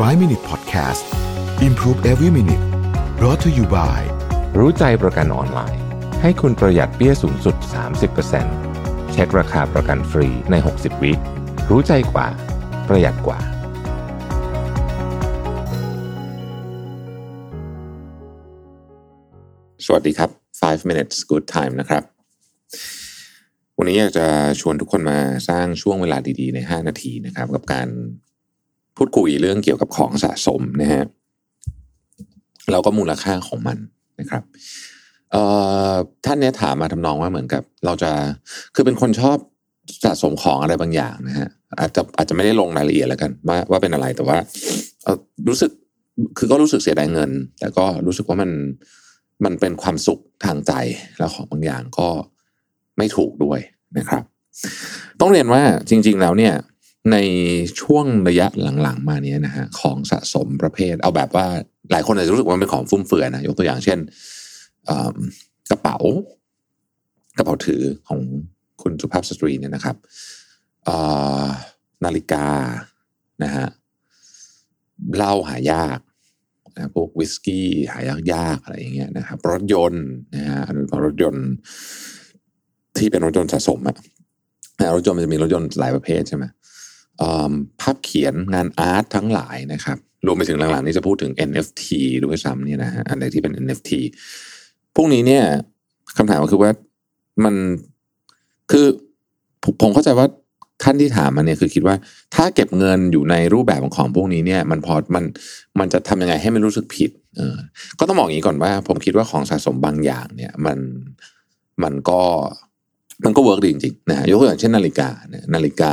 5 Minute Podcast Improve Every Minute brought to you by รู้ใจประกันออนไลน์ ให้คุณประหยัดเปี้ยสูงสุด 30%เช็คราคาประกันฟรีใน 60 วิรู้ใจกว่า ประหยัดกว่า สวัสดีครับ 5 minutes good time นะครับ วันนี้อยากจะชวนทุกคนมาสร้างช่วงเวลาดีๆ ใน 5 นาทีนะครับ กับการ พูดคุยเรื่องเกี่ยวกับของสะสมนะฮะเราก็มูลค่าของมันนะครับเท่านเนี้ยถามมาทำนองว่าเหมือนกับ เราจะคือเป็นคนชอบสะสมของอะไรบางอย่างนะฮะอาจจะอาจจะไม่ได้ลงรายละเอียดแล้วกัน ว่าว่าเป็นอะไรแต่ว่ารู้สึกคือก็รู้สึกเสียดายเงิน แต่ก็รู้สึกว่ามันมันเป็นความสุขทางใจแล้วของบางอย่างก็ไม่ถูกด้วยนะครับ ต้องเรียนว่าจริง ๆ แล้วเนี่ย ในช่วงระยะหลังๆ มาเนี้ยนะฮะของสะสมประเภท เอาแบบว่าหลายคนอาจจะรู้สึกว่าเป็นของฟุ่มเฟือยนะยกตัวอย่างเช่นกระเป๋ากระเป๋าถือของคุณสุภาพสตรีเนี่ยนะครับนาฬิกานะฮะเหล้าหายากนะพวกวิสกี้หายากยากๆอะไรอย่างเงี้ยนะครับรถยนต์นะฮะรถยนต์ที่เป็นรถยนต์สะสมอะรถยนต์มันจะมีรถยนต์หลายประเภทใช่ไหม ภาพเขียนงานอาร์ตทั้งหลายนะครับรวมไปถึงหลังๆนี้จะพูดถึง NFT ด้วยซ้ำเนี่ยนะฮะอันไหนที่เป็น NFT พวกนี้เนี่ยคำถามก็คือว่ามันคือผมเข้าใจว่าท่านที่ถามมาเนี่ยคือคิดว่าถ้าเก็บเงินอยู่ในรูปแบบของของพวกนี้เนี่ย มันพอมันมันจะทำยังไงให้ไม่รู้สึกผิด เออ ก็ต้องบอกอย่างนี้ก่อนว่า ผมคิดว่าของสะสมบางอย่างเนี่ย มันมันก็มันก็ work ดีจริงๆนะฮะยกตัวอย่างเช่นนาฬิกาเนี่ยนาฬิกา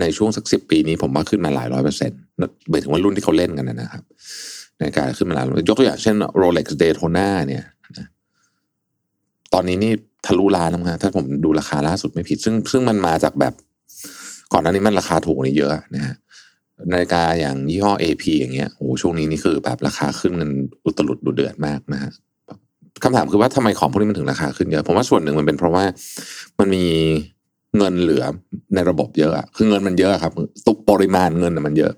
ในช่วงสักสิบปีนี้ผมว่าขึ้นมาหลายร้อยเปอร์เซ็นต์หมายถึงว่ารุ่นที่เขาเล่นกันนะครับ ในการขึ้นมาหลายยกตัวอย่างเช่น Rolex Daytona เนี่ยตอนนี้นี่ทะลุล้านแล้วนะถ้าผมดูราคาล่าสุดไม่ผิด ซึ่งซึ่งมันมาจากแบบก่อนหน้านี้มันราคาถูกนี้เยอะนะฮะนาฬิกาอย่างยี่ห้อ AP อย่างเงี้ยโอ้โหช่วงนี้นี่คือแบบราคาขึ้นเงินอุตลุดดุเดือดมากนะฮะคำถามคือว่าทำไมของพวกนี้มันถึงราคาขึ้นเยอะผมว่าส่วนหนึ่งมันเป็นเพราะว่ามันมี เงินเหลือในระบบเยอะอะคือเงินมันเยอะครับ ตุกปริมาณเงินมันเยอะ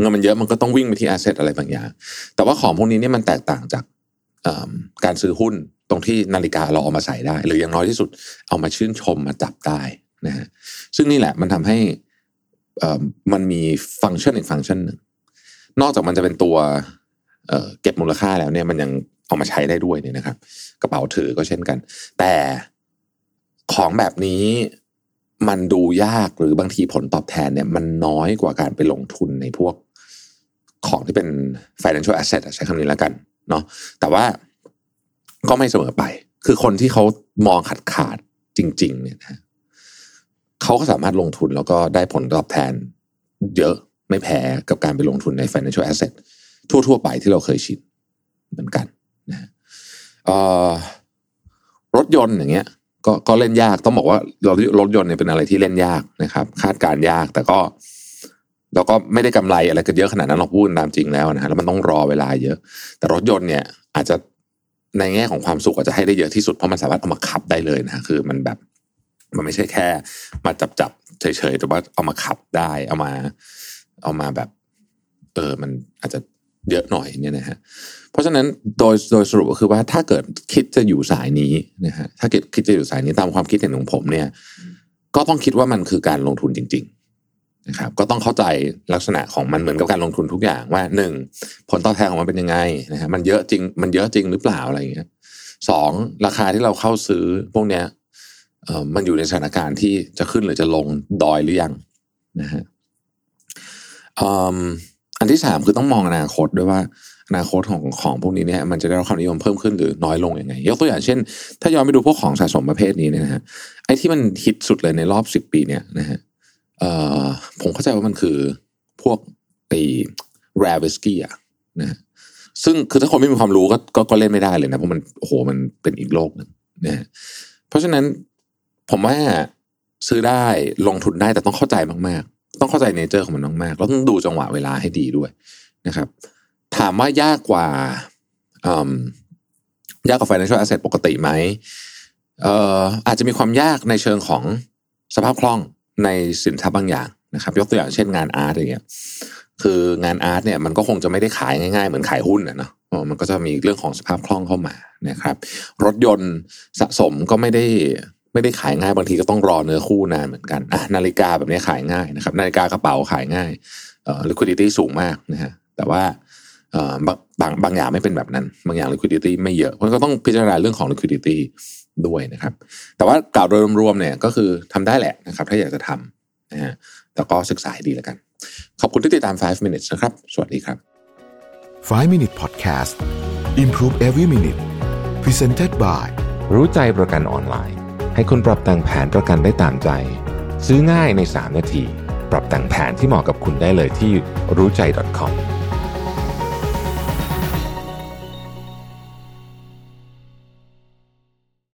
เงินมันเยอะมันก็ต้องวิ่งไปที่แอสเซทอะไรบางอย่าง แต่ว่าของพวกนี้เนี่ยมันแตกต่างจากการซื้อหุ้นตรงที่นาฬิกาเราเอามาใส่ได้ หรืออย่างน้อยที่สุดเอามาชื่นชมมาจับได้นะฮะซึ่งนี่แหละมันทำให้มันมีฟังก์ชันอีกฟังก์ชันหนึ่งนอกจากมันจะเป็นตัวเก็บมูลค่าแล้วเนี่ยมันยังเอามาใช้ได้ด้วยเนี่ยนะครับ กระเป๋าถือก็เช่นกัน แต่ ของแบบนี้มันดูยากหรือบางทีผลตอบแทนเนี่ย มันน้อยกว่าการไปลงทุนในพวกของที่เป็น financial asset ใช้คำนี้แล้วกันเนาะแต่ว่าก็ไม่เสมอไป คือคนที่เขามองขาดขาดจริง ๆ เนี่ยนะเขาก็สามารถลงทุนแล้วก็ได้ผลตอบแทน เยอะไม่แพ้กับการไปลงทุนใน financial asset ทั่ว ๆ ไปที่เราเคยชินเหมือนกันนะรถยนต์อย่างเงี้ย ก็ก็เล่นยากต้องบอกว่ารถรถยนต์เนี่ยเป็นอะไรที่เล่นยากนะครับ คาดการยากแต่ก็เราก็ไม่ได้กำไรอะไรกันเยอะขนาดนั้นเราพูดตามจริงแล้วนะฮะแล้วมันต้องรอเวลาเยอะ แต่รถยนต์เนี่ย อาจจะในแง่ของความสุขอาจจะให้ได้เยอะที่สุดเพราะมันสามารถเอามาขับได้เลยนะคือมันแบบ มันไม่ใช่แค่ มาจับจับเฉยๆแต่ว่าเอามาขับได้ เอามา เอามาแบบ เออมันอาจจะ เยอะหน่อยเนี่ยนะฮะเพราะฉะนั้นโดยโดยสรุปก็คือว่าถ้าเกิดคิดจะอยู่สายนี้นะฮะถ้าเกิดคิดจะอยู่สายนี้ตามความคิดเห็นของผมเนี่ยก็ต้องคิดว่ามันคือการลงทุนจริงๆนะครับก็ต้องเข้าใจลักษณะของมันเหมือนกับการลงทุนทุกอย่างว่าหนึ่งผลตอบแทนของมันเป็นยังไงนะฮะมันเยอะจริงมันเยอะจริงหรือเปล่าอะไรอย่างเงี้ยสองราคาที่เราเข้าซื้อพวกเนี้ยเออมันอยู่ในสถานการณ์ที่จะขึ้นหรือจะลงดอยหรือยังนะฮะอืม นที่สามคือต้องมองอนาคตด้วยว่าอนาคตของของพวกนี้เนี่ยมันจะได้รับความนิยมเพิ่มขึ้นหรือน้อยลงยังไง ยกตัวอย่างเช่น ถ้าย้อนไปดูพวกของสะสมประเภทนี้เนี่ยนะฮะไอ้ที่มันฮิตสุดเลยในรอบสิบปีเนี่ยนะฮะเอ่อผมเข้าใจว่ามันคือพวกไอ้ rare whiskey อะนะฮะซึ่งคือถ้าคนไม่มีความรู้ก็ก็ก็เล่นไม่ได้เลยนะเพราะมันโอ้โหมันเป็นอีกโลกหนึ่งนะฮะเพราะฉะนั้นผมว่าซื้อได้ลงทุนได้แต่ต้องเข้าใจมากๆ ต้องเข้าใจเนเจอร์ของมันมากๆแล้วต้องดูจังหวะเวลาให้ดีด้วยนะครับ ถามว่ายากกว่าอยากกว่า financial asset ปกติไหมเอ่ออาจจะมีความยากในเชิงของสภาพคล่องในสินทรัพย์บางอย่างนะครับ ยกตัวอย่างเช่นงานอาร์ตอย่างเงี้ยคืองานอาร์ตเนี่ยมันก็คงจะไม่ได้ขายง่ายๆ เหมือนขายหุ้นนะเนาะมันก็จะมีเรื่องของสภาพคล่องเข้ามานะครับ รถยนต์สะสมก็ไม่ได้ ไม่ได้ขายง่ายบางทีก็ต้องรอเนื้อคู่นานเหมือนกันนาฬิกาแบบนี้ขายง่ายนะครับ นาฬิกากระเป๋าขายง่ายเอ่อ liquidity สูงมากนะฮะแต่ว่าเอ่อบางบางบางอย่างไม่เป็นแบบนั้น บางอย่าง liquidity ไม่เยอะมันก็ต้องพิจารณาเรื่องของ liquidity ด้วยนะครับ แต่ว่ากล่าวโดยรวมๆเนี่ยก็คือทำได้แหละนะครับ ถ้าอยากจะทำนะฮะแต่ก็ศึกษาให้ดีแล้วกัน ขอบคุณที่ติดตาม 5 minutes นะครับ สวัสดีครับ 5 Minute Podcast Improve Every Minute Presented by รู้ใจประกันออนไลน์ ให้คุณปรับแต่งแผนประกันได้ตามใจ ซื้อง่ายใน 3 นาที ปรับแต่งแผนที่เหมาะกับคุณได้เลยที่รู้ใจ .com